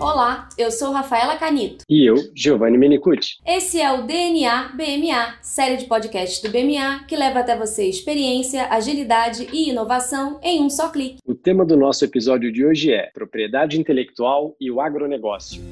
Olá, eu sou Rafaela Canito. E eu, Giovanni Menicucci. Esse é o DNA BMA, série de podcasts do BMA que leva até você experiência, agilidade e inovação em um só clique. O tema do nosso episódio de hoje é propriedade intelectual e o agronegócio.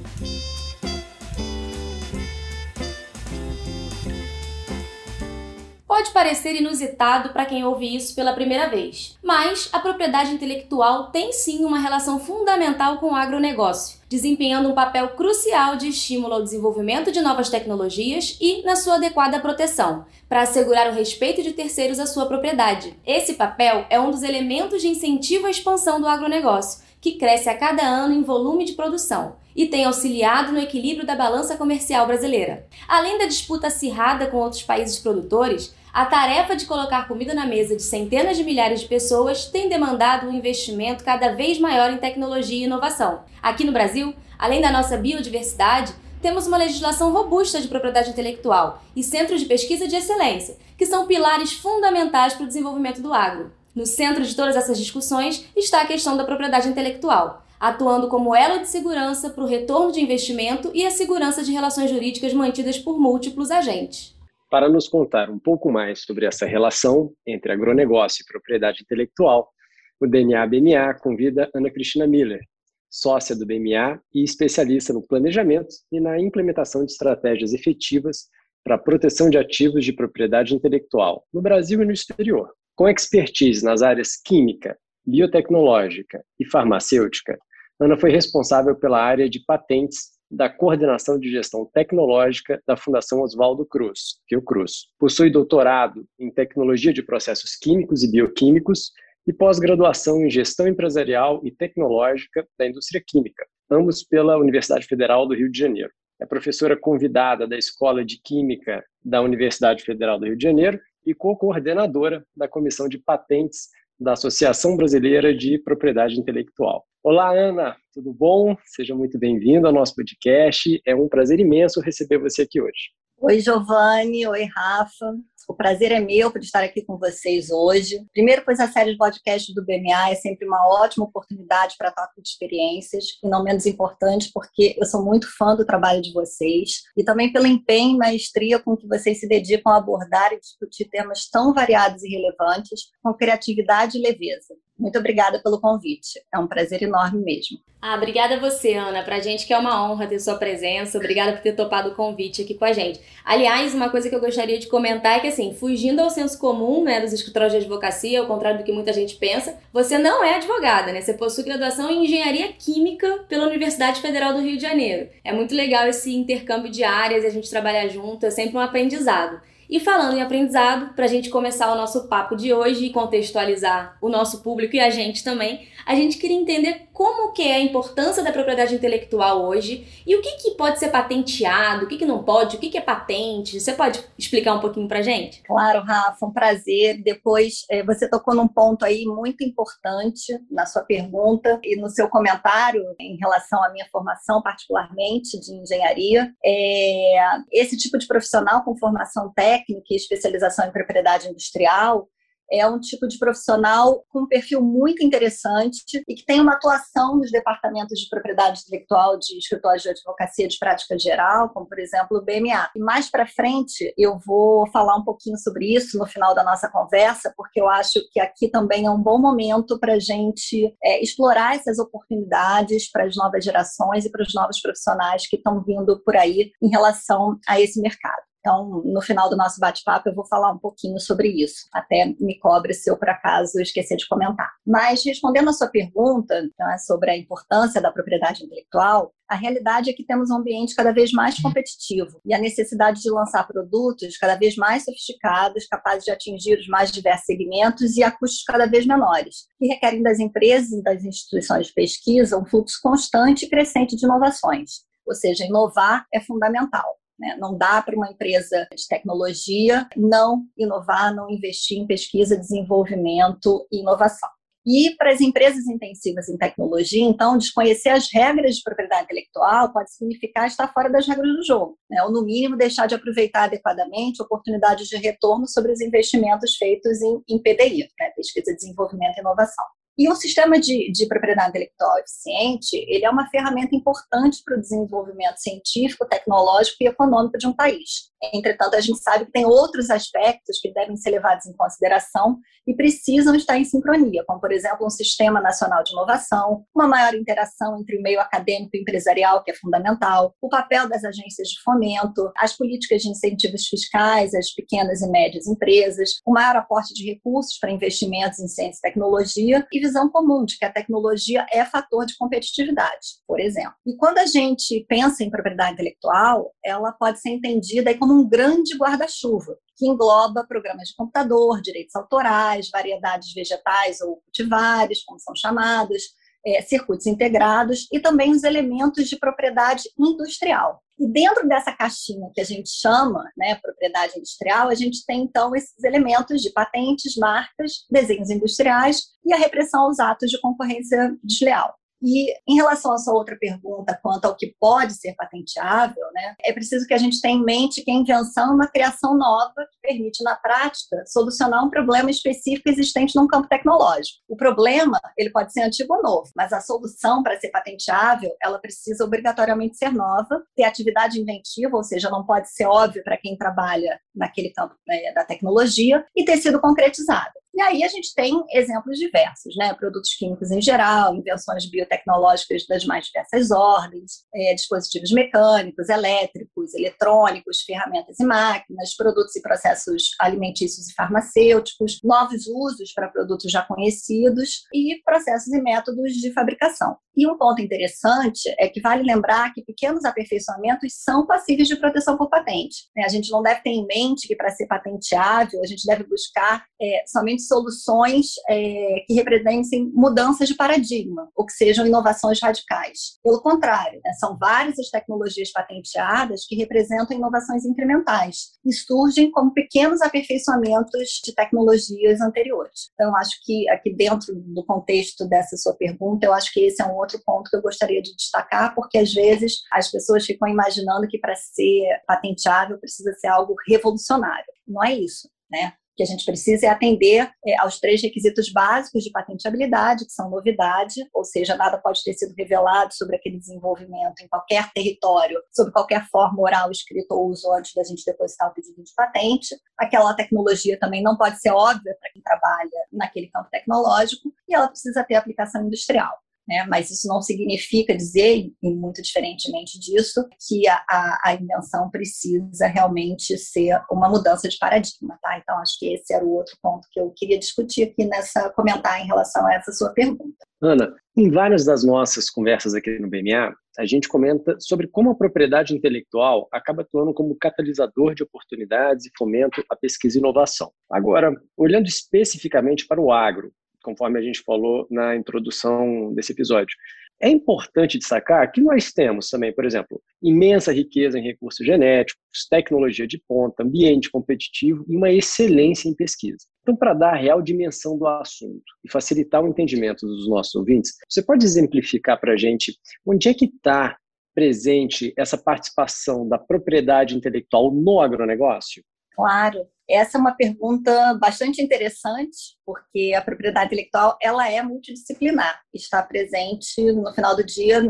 Pode parecer inusitado para quem ouve isso pela primeira vez, mas a propriedade intelectual tem sim uma relação fundamental com o agronegócio, desempenhando um papel crucial de estímulo ao desenvolvimento de novas tecnologias e na sua adequada proteção, para assegurar o respeito de terceiros à sua propriedade. Esse papel é um dos elementos de incentivo à expansão do agronegócio, que cresce a cada ano em volume de produção e tem auxiliado no equilíbrio da balança comercial brasileira. Além da disputa acirrada com outros países produtores, a tarefa de colocar comida na mesa de centenas de milhares de pessoas tem demandado um investimento cada vez maior em tecnologia e inovação. Aqui no Brasil, além da nossa biodiversidade, temos uma legislação robusta de propriedade intelectual e centros de pesquisa de excelência, que são pilares fundamentais para o desenvolvimento do agro. No centro de todas essas discussões está a questão da propriedade intelectual, atuando como elo de segurança para o retorno de investimento e a segurança de relações jurídicas mantidas por múltiplos agentes. Para nos contar um pouco mais sobre essa relação entre agronegócio e propriedade intelectual, o DNA BMA convida Ana Cristina Miller, sócia do BMA e especialista no planejamento e na implementação de estratégias efetivas para a proteção de ativos de propriedade intelectual no Brasil e no exterior. Com expertise nas áreas química, biotecnológica e farmacêutica, Ana foi responsável pela área de patentes da Coordenação de Gestão Tecnológica da Fundação Oswaldo Cruz, Fiocruz. Possui doutorado em Tecnologia de Processos Químicos e Bioquímicos e pós-graduação em Gestão Empresarial e Tecnológica da Indústria Química, ambos pela Universidade Federal do Rio de Janeiro. É professora convidada da Escola de Química da Universidade Federal do Rio de Janeiro e co-coordenadora da Comissão de Patentes da Associação Brasileira de Propriedade Intelectual. Olá, Ana, tudo bom? Seja muito bem-vindo ao nosso podcast. É um prazer imenso receber você aqui hoje. Oi, Giovanni. Oi, Rafa. O prazer é meu por estar aqui com vocês hoje. Primeiro, pois a série de podcast do BMA é sempre uma ótima oportunidade para estar com experiências, e não menos importante, porque eu sou muito fã do trabalho de vocês e também pelo empenho e maestria com que vocês se dedicam a abordar e discutir temas tão variados e relevantes com criatividade e leveza. Muito obrigada pelo convite. É um prazer enorme mesmo. Ah, obrigada a você, Ana. Pra gente que é uma honra ter sua presença. Obrigada por ter topado o convite aqui com a gente. Aliás, uma coisa que eu gostaria de comentar é que, assim, fugindo ao senso comum, né, dos escritórios de advocacia, ao contrário do que muita gente pensa, você não é advogada, né? Você possui graduação em Engenharia Química pela Universidade Federal do Rio de Janeiro. É muito legal esse intercâmbio de áreas a gente trabalhar junto, é sempre um aprendizado. E falando em aprendizado, para a gente começar o nosso papo de hoje e contextualizar o nosso público e a gente também, a gente queria entender como que é a importância da propriedade intelectual hoje e o que, que pode ser patenteado, o que, que não pode, o que, que é patente. Você pode explicar um pouquinho para gente? Claro, Rafa, um prazer. Depois, é, você tocou num ponto aí muito importante na sua pergunta e no seu comentário em relação à minha formação, particularmente de engenharia. É, esse tipo de profissional com formação técnica e especialização em propriedade industrial é um tipo de profissional com um perfil muito interessante e que tem uma atuação nos departamentos de propriedade intelectual de escritórios de advocacia de prática geral, como por exemplo o BMA. E mais para frente eu vou falar um pouquinho sobre isso no final da nossa conversa, porque eu acho que aqui também é um bom momento para a gente é, explorar essas oportunidades para as novas gerações e para os novos profissionais que estão vindo por aí em relação a esse mercado. Então, no final do nosso bate-papo, eu vou falar um pouquinho sobre isso. Até me cobre se eu, por acaso, esquecer de comentar. Mas, respondendo a sua pergunta né, sobre a importância da propriedade intelectual, a realidade é que temos um ambiente cada vez mais competitivo e a necessidade de lançar produtos cada vez mais sofisticados, capazes de atingir os mais diversos segmentos e a custos cada vez menores, que requerem das empresas e das instituições de pesquisa um fluxo constante e crescente de inovações. Ou seja, inovar é fundamental. Né? Não dá para uma empresa de tecnologia não inovar, não investir em pesquisa, desenvolvimento e inovação. E para as empresas intensivas em tecnologia, então, desconhecer as regras de propriedade intelectual pode significar estar fora das regras do jogo, né? ou, no mínimo, deixar de aproveitar adequadamente oportunidades de retorno sobre os investimentos feitos em, em PDI, né? pesquisa, desenvolvimento e inovação. E o sistema de, de, propriedade intelectual eficiente, ele é uma ferramenta importante para o desenvolvimento científico, tecnológico e econômico de um país. Entretanto, a gente sabe que tem outros aspectos que devem ser levados em consideração e precisam estar em sincronia, como, por exemplo, um sistema nacional de inovação, uma maior interação entre o meio acadêmico e empresarial, que é fundamental, o papel das agências de fomento, as políticas de incentivos fiscais às pequenas e médias empresas, o maior aporte de recursos para investimentos em ciência e tecnologia e visão comum de que a tecnologia é fator de competitividade, por exemplo. E quando a gente pensa em propriedade intelectual, ela pode ser entendida como um grande guarda-chuva, que engloba programas de computador, direitos autorais, variedades vegetais ou cultivares, como são chamadas, é, circuitos integrados e também os elementos de propriedade industrial. E dentro dessa caixinha que a gente chama, né, propriedade industrial, a gente tem então esses elementos de patentes, marcas, desenhos industriais e a repressão aos atos de concorrência desleal. E em relação à sua outra pergunta, quanto ao que pode ser patenteável, né, é preciso que a gente tenha em mente que a invenção é uma criação nova que permite, na prática, solucionar um problema específico existente num campo tecnológico. O problema, ele pode ser antigo ou novo, mas a solução para ser patenteável, ela precisa obrigatoriamente ser nova, ter atividade inventiva, ou seja, não pode ser óbvio para quem trabalha naquele campo né, da tecnologia, e ter sido concretizada. E aí a gente tem exemplos diversos, né? Produtos químicos em geral, invenções biotecnológicas das mais diversas ordens, é, dispositivos mecânicos, elétricos, eletrônicos, ferramentas e máquinas, produtos e processos alimentícios e farmacêuticos, novos usos para produtos já conhecidos e processos e métodos de fabricação. E um ponto interessante é que vale lembrar que pequenos aperfeiçoamentos são passíveis de proteção por patente. Né? A gente não deve ter em mente que para ser patenteável a gente deve buscar é, somente soluções é, que representem mudanças de paradigma, ou que sejam inovações radicais. Pelo contrário, né, são várias as tecnologias patenteadas que representam inovações incrementais e surgem como pequenos aperfeiçoamentos de tecnologias anteriores. Então, acho que aqui dentro do contexto dessa sua pergunta, eu acho que esse é um outro ponto que eu gostaria de destacar, porque às vezes as pessoas ficam imaginando que para ser patenteável precisa ser algo revolucionário. Não é isso. Né? Que a gente precisa é atender é, aos três requisitos básicos de patenteabilidade, que são novidade, ou seja, nada pode ter sido revelado sobre aquele desenvolvimento em qualquer território, sob qualquer forma oral, escrita ou uso antes da gente depositar o pedido de patente. Aquela tecnologia também não pode ser óbvia para quem trabalha naquele campo tecnológico e ela precisa ter aplicação industrial. Né? Mas isso não significa dizer, e muito diferentemente disso, que a, a, invenção precisa realmente ser uma mudança de paradigma. Tá? Então, acho que esse era o outro ponto que eu queria discutir aqui nessa, comentar em relação a essa sua pergunta. Ana, em várias das nossas conversas aqui no BMA, a gente comenta sobre como a propriedade intelectual acaba atuando como catalisador de oportunidades e fomento à pesquisa e inovação. Agora, olhando especificamente para o agro, conforme a gente falou na introdução desse episódio. É importante destacar que nós temos também, por exemplo, imensa riqueza em recursos genéticos, tecnologia de ponta, ambiente competitivo e uma excelência em pesquisa. Então, para dar a real dimensão do assunto e facilitar o entendimento dos nossos ouvintes, você pode exemplificar para a gente onde é que está presente essa participação da propriedade intelectual no agronegócio? Claro. Essa é uma pergunta bastante interessante, porque a propriedade intelectual ela é multidisciplinar, está presente no final do dia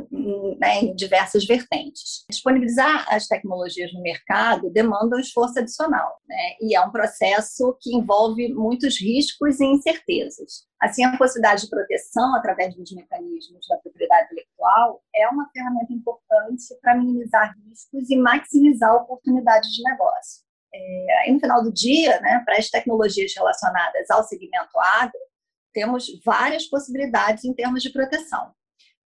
né, em diversas vertentes. Disponibilizar as tecnologias no mercado demanda um esforço adicional, né, e é um processo que envolve muitos riscos e incertezas. Assim, a possibilidade de proteção através dos mecanismos da propriedade intelectual é uma ferramenta importante para minimizar riscos e maximizar oportunidades de negócio. É, no final do dia, né, para as tecnologias relacionadas ao segmento agro, temos várias possibilidades em termos de proteção.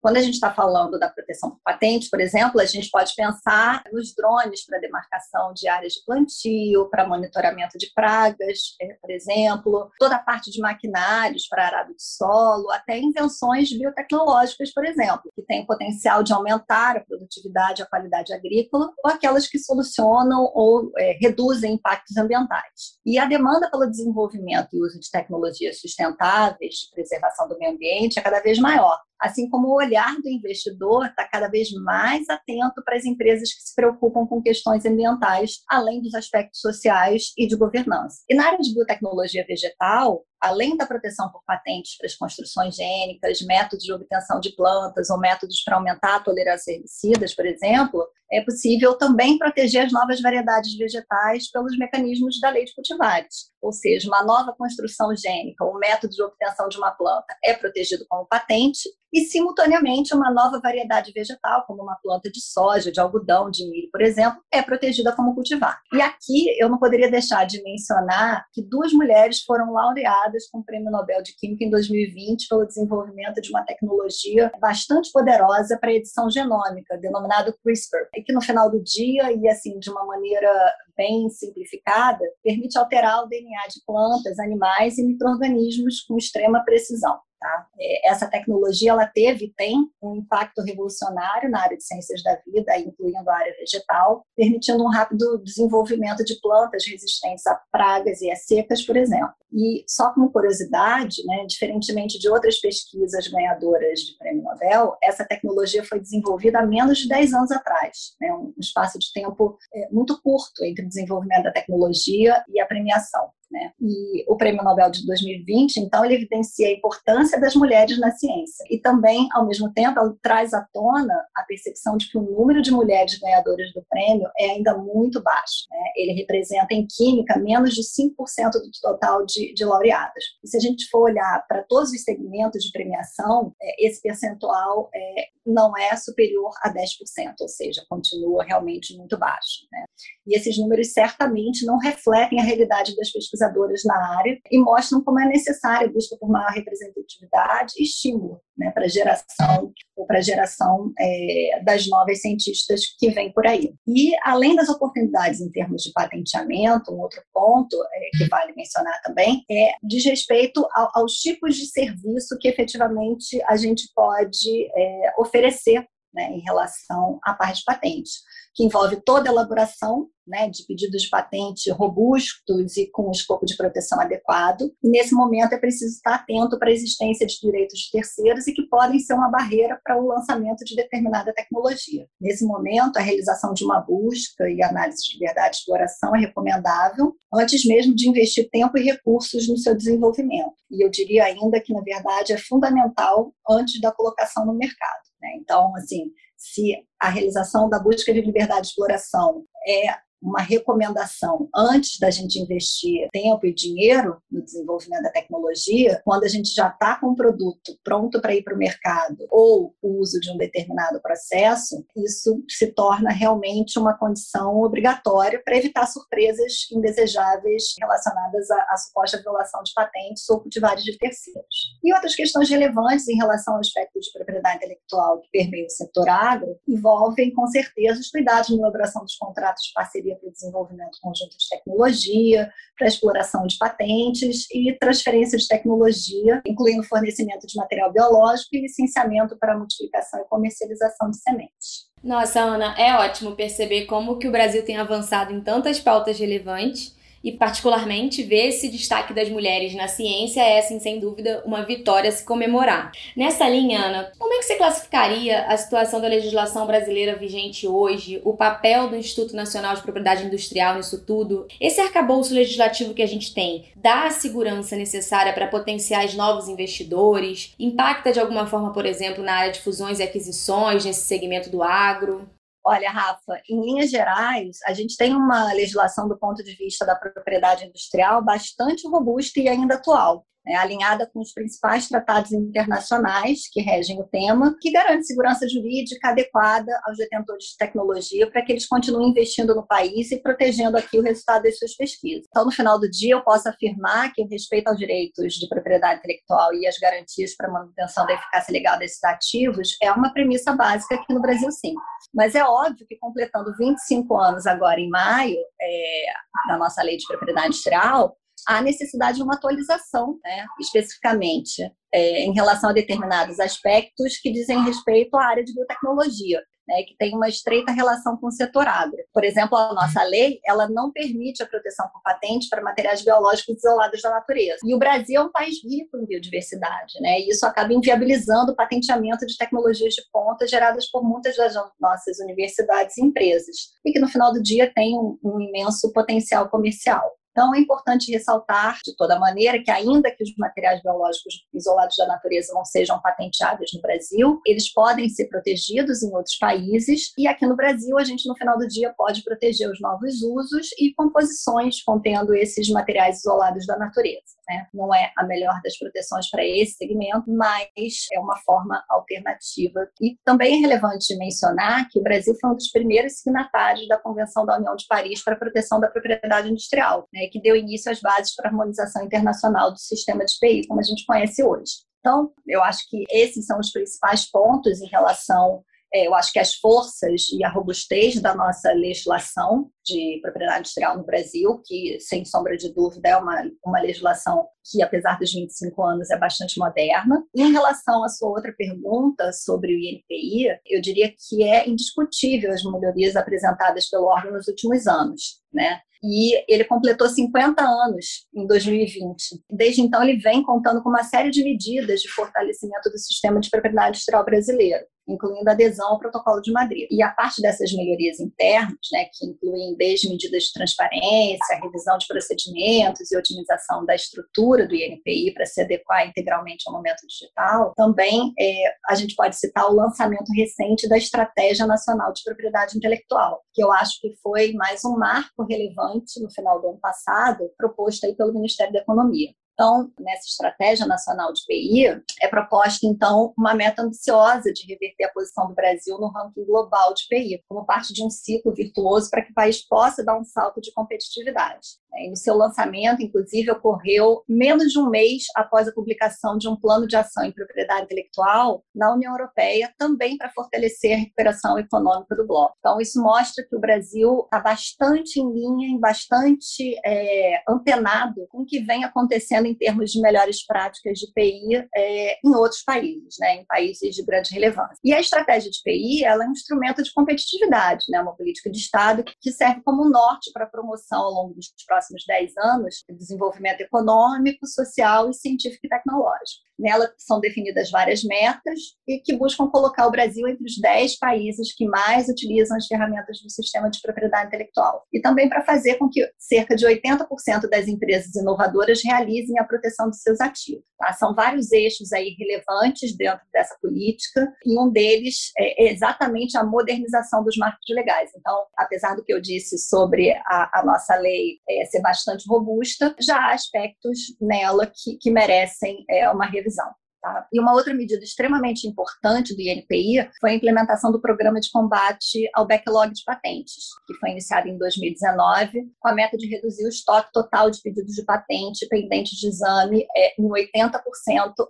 Quando a gente está falando da proteção por patente, por exemplo, a gente pode pensar nos drones para demarcação de áreas de plantio, para monitoramento de pragas, é, por exemplo, toda a parte de maquinários para arado de solo, até invenções biotecnológicas, por exemplo, que têm potencial de aumentar a produtividade e a qualidade agrícola, ou aquelas que solucionam ou é, reduzem impactos ambientais. E a demanda pelo desenvolvimento e uso de tecnologias sustentáveis de preservação do meio ambiente é cada vez maior, assim como o olhar do investidor está cada vez mais atento para as empresas que se preocupam com questões ambientais, além dos aspectos sociais e de governança. E na área de biotecnologia vegetal, além da proteção por patentes para as construções gênicas, métodos de obtenção de plantas ou métodos para aumentar a tolerância a herbicidas, por exemplo, é possível também proteger as novas variedades vegetais pelos mecanismos da lei de cultivares. Ou seja, uma nova construção gênica, um método de obtenção de uma planta é protegido como patente e, simultaneamente, uma nova variedade vegetal, como uma planta de soja, de algodão, de milho, por exemplo, é protegida como cultivar. E aqui eu não poderia deixar de mencionar que duas mulheres foram laureadas com o Prêmio Nobel de Química em 2020 pelo desenvolvimento de uma tecnologia bastante poderosa para edição genômica, denominado CRISPR, e que no final do dia, e assim, de uma maneira bem simplificada, permite alterar o DNA de plantas, animais e micro-organismos com extrema precisão. Tá? É, essa tecnologia ela teve tem um impacto revolucionário na área de ciências da vida, incluindo a área vegetal, permitindo um rápido desenvolvimento de plantas resistentes a pragas e a secas, por exemplo. E só como curiosidade, né, diferentemente de outras pesquisas ganhadoras de prêmio Nobel, essa tecnologia foi desenvolvida há menos de 10 anos atrás, né, um espaço de tempo é, muito curto entre o desenvolvimento da tecnologia e a premiação. Né? E o Prêmio Nobel de 2020, então, ele evidencia a importância das mulheres na ciência. E também, ao mesmo tempo, traz à tona a percepção de que o número de mulheres ganhadoras do prêmio é ainda muito baixo. Né? Ele representa, em química, menos de 5% do total de, de laureadas. E se a gente for olhar para todos os segmentos de premiação, é, esse percentual é, não é superior a 10%, ou seja, continua realmente muito baixo. Né? E esses números certamente não refletem a realidade das pesquisadoras na área e mostram como é necessária a busca por maior representatividade e estímulo né, para a geração ou para geração é, das novas cientistas que vêm por aí. E além das oportunidades em termos de patenteamento, um outro ponto é, que vale mencionar também é diz respeito ao, aos tipos de serviço que efetivamente a gente pode é, oferecer né, em relação à parte de patente que envolve toda a elaboração né, de pedidos de patente robustos e com escopo de proteção adequado. E nesse momento é preciso estar atento para a existência de direitos de terceiros e que podem ser uma barreira para o lançamento de determinada tecnologia. Nesse momento, a realização de uma busca e análise de liberdade de exploração é recomendável antes mesmo de investir tempo e recursos no seu desenvolvimento. E eu diria ainda que, na verdade, é fundamental antes da colocação no mercado. Né? Então, assim, se a realização da busca de liberdade de exploração é uma recomendação antes da gente investir tempo e dinheiro no desenvolvimento da tecnologia, quando a gente já está com um produto pronto para ir para o mercado ou o uso de um determinado processo, isso se torna realmente uma condição obrigatória para evitar surpresas indesejáveis relacionadas à, à suposta violação de patentes ou cultivares de terceiros. E outras questões relevantes em relação ao aspecto de propriedade intelectual que permeia o setor agro envolvem, com certeza, os cuidados na elaboração dos contratos de parceria para o desenvolvimento conjunto de tecnologia, para exploração de patentes e transferência de tecnologia, incluindo fornecimento de material biológico e licenciamento para multiplicação e comercialização de sementes. Nossa, Ana, é ótimo perceber como que o Brasil tem avançado em tantas pautas relevantes e particularmente ver esse destaque das mulheres na ciência é, assim, sem dúvida, uma vitória a se comemorar. Nessa linha, Ana, como é que você classificaria a situação da legislação brasileira vigente hoje, o papel do Instituto Nacional de Propriedade Industrial nisso tudo? Esse arcabouço legislativo que a gente tem dá a segurança necessária para potenciais novos investidores? Impacta de alguma forma, por exemplo, na área de fusões e aquisições nesse segmento do agro? Olha, Rafa, em linhas gerais, a gente tem uma legislação do ponto de vista da propriedade industrial bastante robusta e ainda atual né, alinhada com os principais tratados internacionais que regem o tema, que garante segurança jurídica adequada aos detentores de tecnologia para que eles continuem investindo no país e protegendo aqui o resultado das suas pesquisas. Então, no final do dia, eu posso afirmar que o respeito aos direitos de propriedade intelectual e as garantias para a manutenção da eficácia legal desses ativos é uma premissa básica aqui no Brasil, sim. Mas é óbvio que, completando 25 anos agora em maio é, da nossa lei de propriedade industrial, há necessidade de uma atualização, né, especificamente é, em relação a determinados aspectos que dizem respeito à área de biotecnologia. né, que tem uma estreita relação com o setor agro. Por exemplo, a nossa lei, ela não permite a proteção por patente para materiais biológicos isolados da natureza. E o Brasil é um país rico em biodiversidade, né, e isso acaba inviabilizando o patenteamento de tecnologias de ponta geradas por muitas das nossas universidades e empresas, e que no final do dia tem um, um imenso potencial comercial. Então, é importante ressaltar, de toda maneira, que ainda que os materiais biológicos isolados da natureza não sejam patenteados no Brasil, eles podem ser protegidos em outros países, e aqui no Brasil a gente, no final do dia, pode proteger os novos usos e composições contendo esses materiais isolados da natureza. Né? Não é a melhor das proteções para esse segmento, mas é uma forma alternativa. E também é relevante mencionar que o Brasil foi um dos primeiros signatários da Convenção da União de Paris para a Proteção da Propriedade Industrial. Né? Que deu início às bases para a harmonização internacional do sistema de PI, como a gente conhece hoje. Então, eu acho que esses são os principais pontos em relação é, eu acho que as forças e a robustez da nossa legislação de propriedade industrial no Brasil, que, sem sombra de dúvida, é uma, uma legislação que, apesar dos 25 anos, é bastante moderna. E em relação à sua outra pergunta sobre o INPI, eu diria que é indiscutível as melhorias apresentadas pelo órgão nos últimos anos. Né? e ele completou 50 anos em 2020. Desde então, ele vem contando com uma série de medidas de fortalecimento do sistema de propriedade industrial brasileiro incluindo adesão ao Protocolo de Madrid. E a parte dessas melhorias internas, né, que incluem desde medidas de transparência, revisão de procedimentos e otimização da estrutura do INPI para se adequar integralmente ao momento digital, também é, a gente pode citar o lançamento recente da Estratégia Nacional de Propriedade Intelectual, que eu acho que foi mais um marco relevante no final do ano passado, proposto aí pelo Ministério da Economia. Então, nessa estratégia nacional de PI, é proposta, então, uma meta ambiciosa de reverter a posição do Brasil no ranking global de PI, como parte de um ciclo virtuoso para que o país possa dar um salto de competitividade. E no seu lançamento, inclusive, ocorreu menos de um mês após a publicação de um plano de ação em propriedade intelectual na União Europeia, também para fortalecer a recuperação econômica do bloco. Então, isso mostra que o Brasil está bastante em linha, bastante é, antenado com o que vem acontecendo em termos de melhores práticas de PI é, em outros países, né, em países de grande relevância. E a estratégia de PI ela é um instrumento de competitividade, né, uma política de Estado que serve como norte para a promoção ao longo dos próximos próximos 10 anos, desenvolvimento econômico, social e científico e tecnológico. Nela são definidas várias metas e que buscam colocar o Brasil entre os 10 países que mais utilizam as ferramentas do sistema de propriedade intelectual. E também para fazer com que cerca de 80% das empresas inovadoras realizem a proteção dos seus ativos. Tá? São vários eixos aí relevantes dentro dessa política e um deles é exatamente a modernização dos marcos legais. Então, apesar do que eu disse sobre a, a nossa lei é, ser bastante robusta, já há aspectos nela que, que merecem é, uma revisão. Tá? E uma outra medida extremamente importante do INPI foi a implementação do programa de combate ao backlog de patentes, que foi iniciado em 2019, com a meta de reduzir o estoque total de pedidos de patente pendentes de exame é, em 80%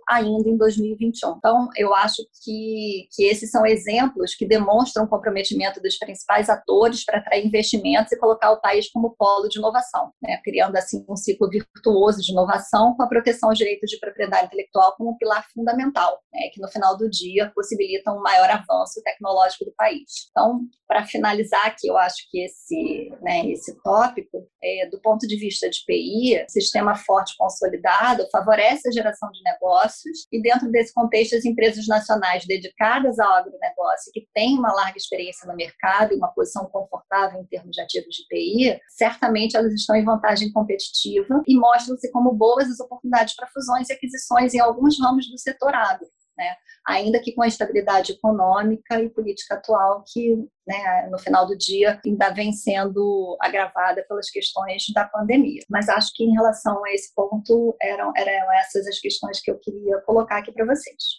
ainda em 2021. Então, eu acho que, que esses são exemplos que demonstram o comprometimento dos principais atores para atrair investimentos e colocar o país como polo de inovação, né? criando assim um ciclo virtuoso de inovação com a proteção aos direitos de propriedade intelectual como pilar fundamental, né, que no final do dia possibilitam um maior avanço tecnológico do país. Então, para finalizar aqui, eu acho que esse, né, esse tópico, é, do ponto de vista de PI, sistema forte consolidado favorece a geração de negócios e dentro desse contexto as empresas nacionais dedicadas ao agronegócio que têm uma larga experiência no mercado e uma posição confortável em termos de ativos de PI, certamente elas estão em vantagem competitiva e mostram-se como boas as oportunidades para fusões e aquisições em alguns ramos do setor agro. Né? ainda que com a estabilidade econômica e política atual que, né, no final do dia, ainda vem sendo agravada pelas questões da pandemia. Mas acho que em relação a esse ponto eram, eram essas as questões que eu queria colocar aqui para vocês.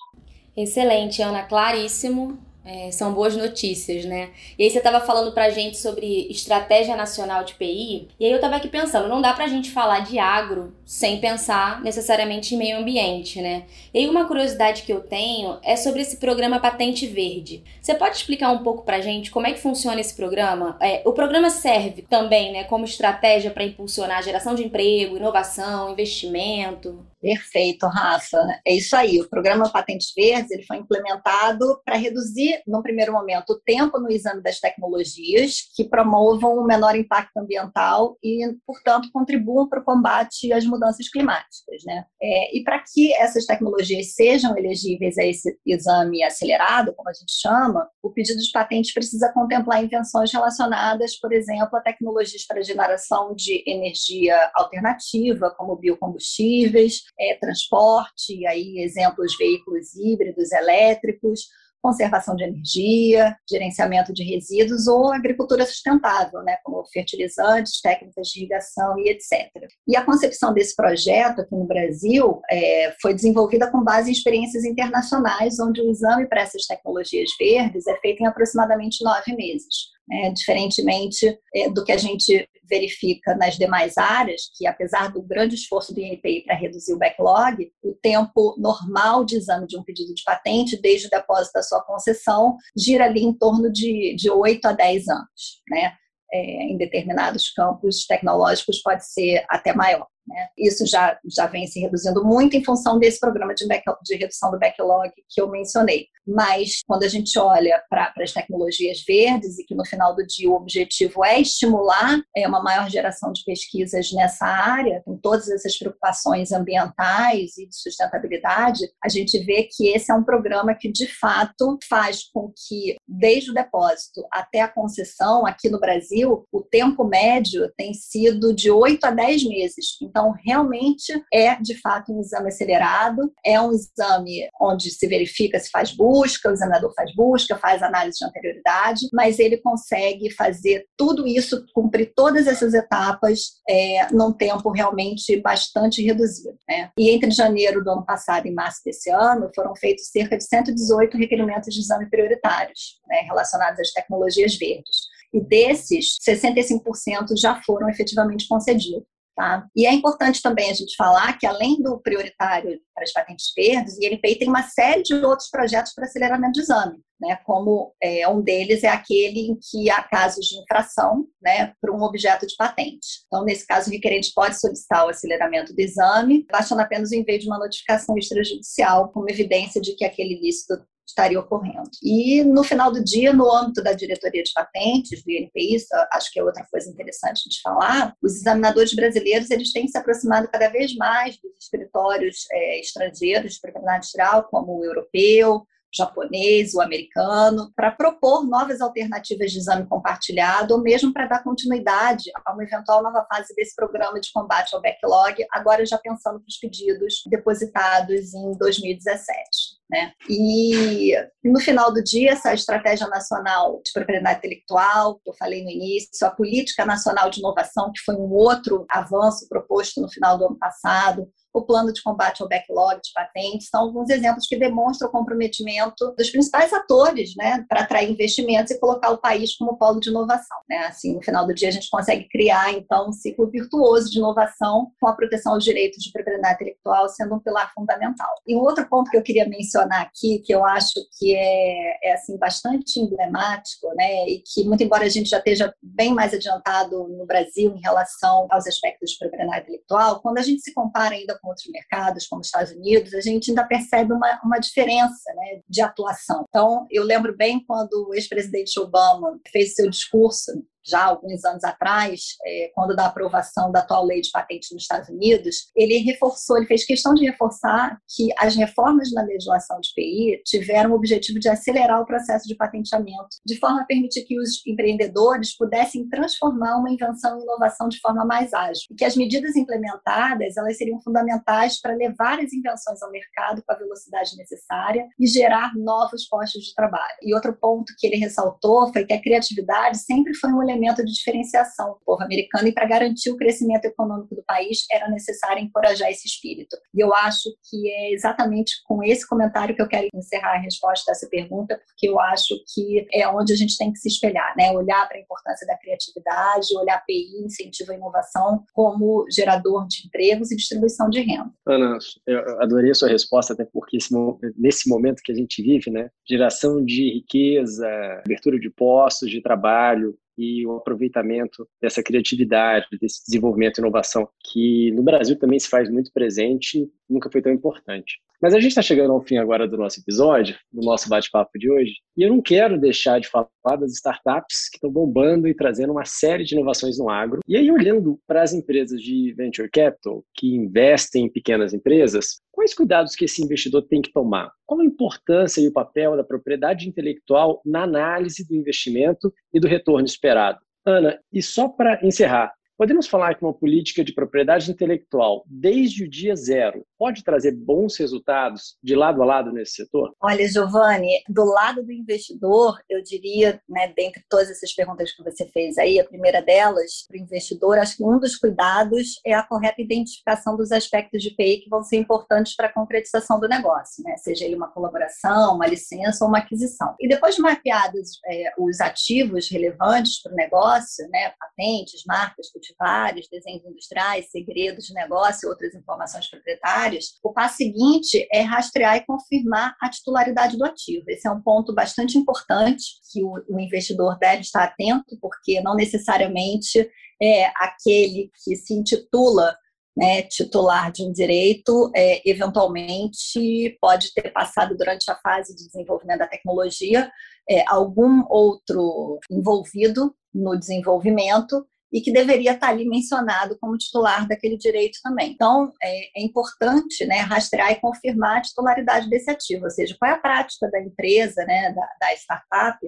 Excelente, Ana, claríssimo. É, são boas notícias, né? E aí você estava falando pra gente sobre estratégia nacional de PI, e aí eu estava aqui pensando, não dá pra gente falar de agro sem pensar necessariamente em meio ambiente, né? E aí uma curiosidade que eu tenho é sobre esse programa Patente Verde. Você pode explicar um pouco pra gente como é que funciona esse programa? É, o programa serve também, né, como estratégia para impulsionar a geração de emprego, inovação, investimento? Perfeito, Rafa. É isso aí. O programa Patentes Verdes ele foi implementado para reduzir, no primeiro momento, o tempo no exame das tecnologias que promovam um menor impacto ambiental e, portanto, contribuam para o combate às mudanças climáticas. Né? É, e para que essas tecnologias sejam elegíveis a esse exame acelerado, como a gente chama, o pedido de patente precisa contemplar invenções relacionadas, por exemplo, a tecnologias para geração de energia alternativa, como biocombustíveis, é, transporte, aí exemplos veículos híbridos, elétricos, conservação de energia, gerenciamento de resíduos ou agricultura sustentável, né, como fertilizantes, técnicas de irrigação e etc. E a concepção desse projeto aqui no Brasil é, foi desenvolvida com base em experiências internacionais, onde o exame para essas tecnologias verdes é feito em aproximadamente nove meses. É, diferentemente é, do que a gente verifica nas demais áreas, que apesar do grande esforço do INPI para reduzir o backlog, o tempo normal de exame de um pedido de patente, desde o depósito da sua concessão, gira ali em torno de, de 8 a 10 anos. Né? É, em determinados campos tecnológicos pode ser até maior. Né? Isso já, já vem se reduzindo muito em função desse programa de, back, de redução do backlog que eu mencionei. Mas quando a gente olha para as tecnologias verdes e que no final do dia o objetivo é estimular é, uma maior geração de pesquisas nessa área, com todas essas preocupações ambientais e de sustentabilidade, a gente vê que esse é um programa que de fato faz com que, desde o depósito até a concessão aqui no Brasil, o tempo médio tem sido de 8 a 10 meses. Então, realmente é de fato um exame acelerado, é um exame onde se verifica se faz busca busca, o examinador faz busca, faz análise de anterioridade, mas ele consegue fazer tudo isso, cumprir todas essas etapas é, num tempo realmente bastante reduzido. Né? E entre janeiro do ano passado e março desse ano, foram feitos cerca de 118 requerimentos de exame prioritários né, relacionados às tecnologias verdes. E desses, 65% já foram efetivamente concedidos. Tá? E é importante também a gente falar que, além do prioritário para as patentes verdes, o INPI tem uma série de outros projetos para aceleramento de exame, né? como é, um deles é aquele em que há casos de infração né, para um objeto de patente. Então, nesse caso, o requerente pode solicitar o aceleramento do exame, baixando apenas o envio de uma notificação extrajudicial como evidência de que aquele ilícito estaria ocorrendo. E no final do dia, no âmbito da diretoria de patentes do INPI, isso acho que é outra coisa interessante de falar, os examinadores brasileiros eles têm se aproximado cada vez mais dos escritórios é, estrangeiros de propriedade industrial, como o europeu, japonês, o americano, para propor novas alternativas de exame compartilhado ou mesmo para dar continuidade a uma eventual nova fase desse programa de combate ao backlog, agora já pensando para os pedidos depositados em 2017. Né? E no final do dia, essa estratégia nacional de propriedade intelectual, que eu falei no início, a política nacional de inovação, que foi um outro avanço proposto no final do ano passado, o plano de combate ao backlog de patentes, são alguns exemplos que demonstram o comprometimento dos principais atores né, para atrair investimentos e colocar o país como polo de inovação. Né? Assim, no final do dia, a gente consegue criar, então, um ciclo virtuoso de inovação com a proteção aos direitos de propriedade intelectual sendo um pilar fundamental. E um outro ponto que eu queria mencionar aqui, que eu acho que é, é assim, bastante emblemático, né, e que, muito embora a gente já esteja bem mais adiantado no Brasil em relação aos aspectos de propriedade intelectual, quando a gente se compara ainda com com outros mercados, como os Estados Unidos, a gente ainda percebe uma, uma diferença né, de atuação. Então, eu lembro bem quando o ex-presidente Obama fez seu discurso já alguns anos atrás, é, quando da aprovação da atual lei de patentes nos Estados Unidos, ele reforçou, ele fez questão de reforçar que as reformas na legislação de PI tiveram o objetivo de acelerar o processo de patenteamento, de forma a permitir que os empreendedores pudessem transformar uma invenção em inovação de forma mais ágil, e que as medidas implementadas elas seriam fundamentais para levar as invenções ao mercado com a velocidade necessária e gerar novos postos de trabalho. E outro ponto que ele ressaltou foi que a criatividade sempre foi um elemento elemento de diferenciação do povo americano e para garantir o crescimento econômico do país era necessário encorajar esse espírito. E eu acho que é exatamente com esse comentário que eu quero encerrar a resposta dessa pergunta, porque eu acho que é onde a gente tem que se espelhar, né? Olhar para a importância da criatividade, olhar PI, incentivo à inovação como gerador de empregos e distribuição de renda. Ana, eu adorei a sua resposta, até porque nesse momento que a gente vive, né, geração de riqueza, abertura de postos de trabalho, e o aproveitamento dessa criatividade, desse desenvolvimento e inovação, que no Brasil também se faz muito presente nunca foi tão importante. Mas a gente está chegando ao fim agora do nosso episódio, do nosso bate-papo de hoje, e eu não quero deixar de falar das startups que estão bombando e trazendo uma série de inovações no agro. E aí, olhando para as empresas de venture capital que investem em pequenas empresas, quais cuidados que esse investidor tem que tomar? Qual a importância e o papel da propriedade intelectual na análise do investimento e do retorno esperado? Ana, e só para encerrar, Podemos falar que uma política de propriedade intelectual, desde o dia zero, pode trazer bons resultados de lado a lado nesse setor? Olha, Giovanni, do lado do investidor, eu diria, né, dentre todas essas perguntas que você fez aí, a primeira delas, para o investidor, acho que um dos cuidados é a correta identificação dos aspectos de PI que vão ser importantes para a concretização do negócio, né? seja ele uma colaboração, uma licença ou uma aquisição. E depois de mapeados é, os ativos relevantes para o negócio, né, patentes, marcas, cultivares, desenhos industriais, segredos de negócio outras informações proprietárias, o passo seguinte é rastrear e confirmar a titularidade do ativo. Esse é um ponto bastante importante que o, o investidor deve estar atento, porque não necessariamente é aquele que se intitula né, titular de um direito, é, eventualmente pode ter passado durante a fase de desenvolvimento da tecnologia é, algum outro envolvido no desenvolvimento e que deveria estar ali mencionado como titular daquele direito também. Então, é, é, importante né, rastrear e confirmar a titularidade desse ativo, ou seja, qual é a prática da empresa, né, da, da startup,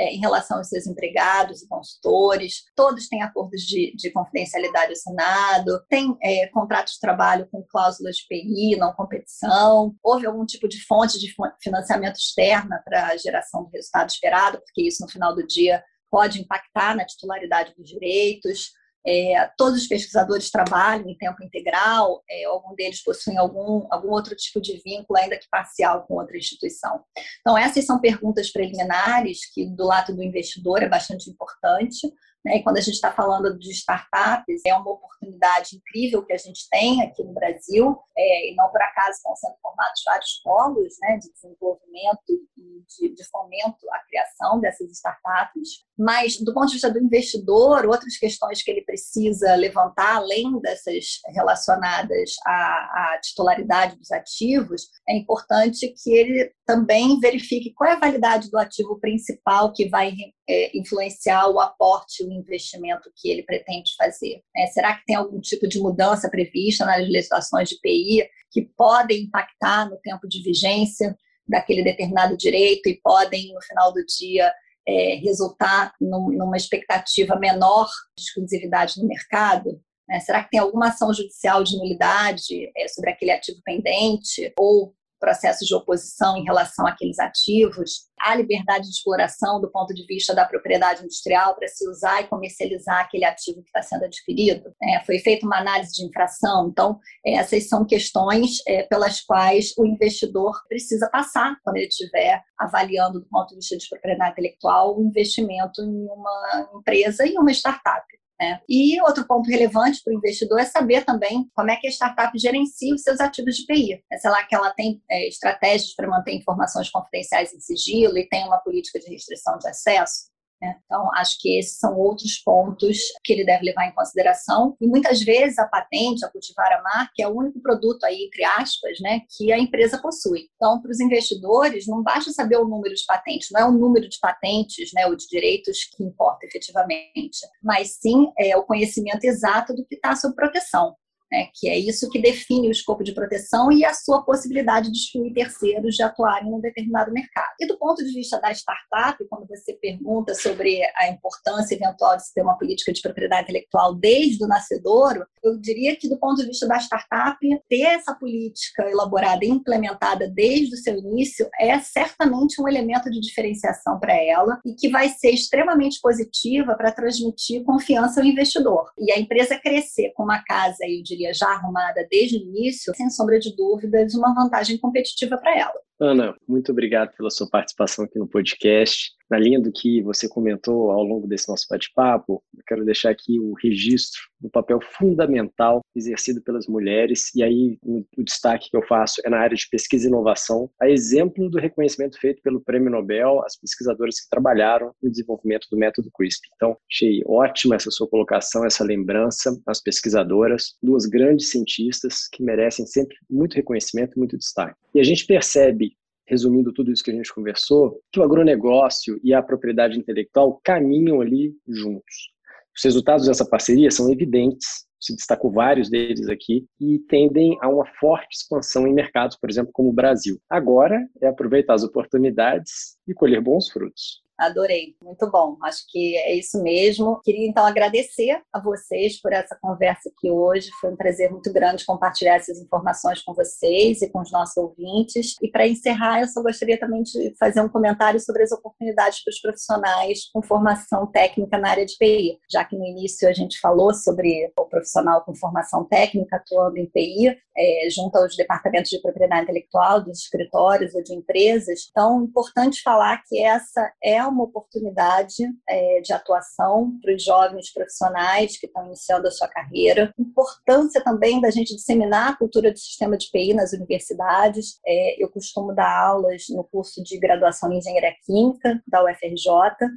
é, em relação aos seus empregados e consultores, todos têm acordos de, de confidencialidade assinado, tem é, contratos de trabalho com cláusulas de PI, não competição, houve algum tipo de fonte de financiamento externa para a geração do resultado esperado, porque isso no final do dia pode impactar na titularidade dos direitos. É, todos os pesquisadores trabalham em tempo integral, é, algum deles possuem algum, algum outro tipo de vínculo, ainda que parcial, com outra instituição. Então, essas são perguntas preliminares que, do lado do investidor, é bastante importante. Né? E quando a gente está falando de startups, é uma oportunidade incrível que a gente tem aqui no Brasil, é, e não por acaso estão sendo formados vários polos né, de desenvolvimento e de, de fomento à criação dessas startups. Mas, do ponto de vista do investidor, outras questões que ele precisa levantar, além dessas relacionadas à, à titularidade dos ativos, é importante que ele também verifique qual é a validade do ativo principal que vai é, influenciar o aporte, o investimento que ele pretende fazer. É, será que tem algum tipo de mudança prevista nas legislações de PI que podem impactar no tempo de vigência daquele determinado direito e podem, no final do dia, é, resultar num, numa expectativa menor de exclusividade no mercado? Né? Será que tem alguma ação judicial de nulidade é, sobre aquele ativo pendente? Ou processos de oposição em relação àqueles ativos, há liberdade de exploração do ponto de vista da propriedade industrial para se usar e comercializar aquele ativo que está sendo adquirido. É, foi feita uma análise de infração, então essas são questões é, pelas quais o investidor precisa passar quando ele estiver avaliando do ponto de vista de propriedade intelectual o investimento em uma empresa e uma startup. Né? E outro ponto relevante para o investidor é saber também como é que a startup gerencia os seus ativos de PI. É, sei lá, que ela tem é, estratégias para manter informações confidenciais em sigilo e tem uma política de restrição de acesso. Né? Então, acho que esses são outros pontos que ele deve levar em consideração. E muitas vezes a patente, a cultivar a marca, é o único produto aí, entre aspas, né, que a empresa possui. Então, para os investidores, não basta saber o número de patentes, não é o número de patentes né, ou de direitos que importa efetivamente, mas sim é o conhecimento exato do que está sob proteção né, que é isso que define o escopo de proteção e a sua possibilidade de excluir terceiros de atuarem em um determinado mercado. E do ponto de vista da startup, quando você pergunta sobre a importância eventual de se ter uma política de propriedade intelectual desde o nascedouro, eu diria que do ponto de vista da startup, ter essa política elaborada e implementada desde o seu início é certamente um elemento de diferenciação para ela e que vai ser extremamente positiva para transmitir confiança ao investidor. E a empresa crescer com uma casa, eu diria, diria, já arrumada desde o início, sem sombra de dúvidas, uma vantagem competitiva para ela. Ana, muito obrigado pela sua participação aqui no podcast. na linha do que você comentou ao longo desse nosso bate-papo, eu quero deixar aqui o registro do papel fundamental exercido pelas mulheres, e aí o, destaque que eu faço é na área de pesquisa e inovação, a exemplo do reconhecimento feito pelo Prêmio Nobel às pesquisadoras que trabalharam no desenvolvimento do método CRISP. Então, achei ótima essa sua colocação, essa lembrança às pesquisadoras, duas grandes cientistas que merecem sempre muito reconhecimento, muito destaque. E a gente percebe resumindo tudo isso que a gente conversou, que o agronegócio e a propriedade intelectual caminham ali juntos. Os resultados dessa parceria são evidentes, se destacou vários deles aqui, e tendem a uma forte expansão em mercados, por exemplo, como o Brasil. Agora é aproveitar as oportunidades e colher bons frutos. Adorei, muito bom. Acho que é isso mesmo. Queria então agradecer a vocês por essa conversa aqui hoje. Foi um prazer muito grande compartilhar essas informações com vocês e com os nossos ouvintes. E para encerrar, eu só gostaria também de fazer um comentário sobre as oportunidades para os profissionais com formação técnica na área de PI. Já que no início a gente falou sobre o profissional com formação técnica atuando em PI, é, junto aos departamentos de propriedade intelectual dos escritórios ou de empresas. Então, é importante falar que essa é uma oportunidade é, de atuação para os jovens profissionais que estão iniciando a sua carreira. Importância também da gente disseminar a cultura do sistema de PI nas universidades. É, eu costumo dar aulas no curso de graduação em Engenharia Química da UFRJ,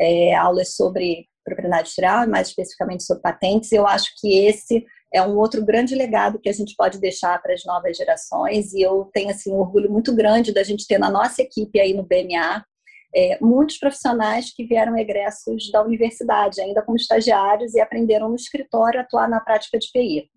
é, aulas sobre propriedade industrial, mais especificamente sobre patentes. Eu acho que esse é um outro grande legado que a gente pode deixar para as novas gerações e eu tenho assim um orgulho muito grande da gente ter na nossa equipe aí no BMA é, muitos profissionais que vieram egressos da universidade, ainda como estagiários, e aprenderam no escritório a atuar na prática de PI.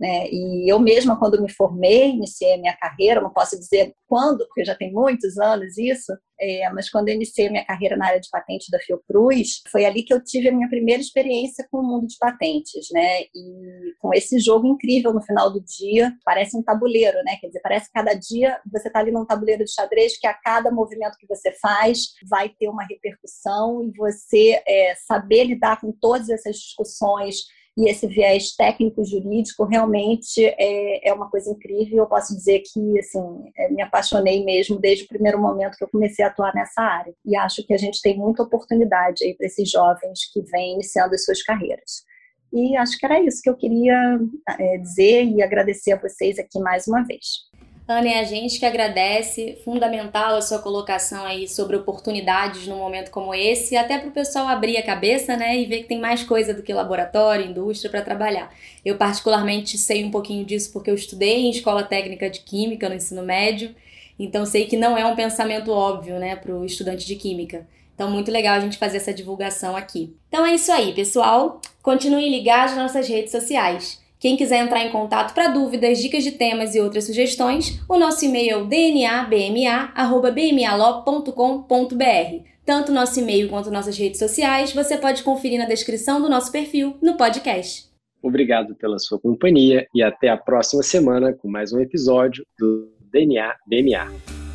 Né? E eu mesma, quando me formei, iniciei a minha carreira, não posso dizer quando, porque já tem muitos anos isso, é, mas quando eu iniciei a minha carreira na área de patentes da Fiocruz, foi ali que eu tive a minha primeira experiência com o mundo de patentes, né? E com esse jogo incrível no final do dia, parece um tabuleiro, né? Quer dizer, parece que cada dia você está ali num tabuleiro de xadrez que a cada movimento que você faz vai ter uma repercussão e você é, saber lidar com todas essas discussões e esse viés técnico-jurídico realmente é, é uma coisa incrível. Eu posso dizer que assim, é, me apaixonei mesmo desde o primeiro momento que eu comecei a atuar nessa área. E acho que a gente tem muita oportunidade aí para esses jovens que vêm iniciando as suas carreiras. E acho que era isso que eu queria é, dizer e agradecer a vocês aqui mais uma vez. Ana, é a gente que agradece, fundamental a sua colocação aí sobre oportunidades num momento como esse, até para o pessoal abrir a cabeça, né, e ver que tem mais coisa do que laboratório, indústria para trabalhar. Eu particularmente sei um pouquinho disso porque eu estudei em escola técnica de química no ensino médio, então sei que não é um pensamento óbvio, né, para o estudante de química. Então, muito legal a gente fazer essa divulgação aqui. Então é isso aí, pessoal. Continuem ligados nas nossas redes sociais. Quem quiser entrar em contato para dúvidas, dicas de temas e outras sugestões, o nosso e-mail é o dnabma@bmalo.com.br. Tanto nosso e-mail quanto nossas redes sociais você pode conferir na descrição do nosso perfil no podcast. Obrigado pela sua companhia e até a próxima semana com mais um episódio do DNA BMA.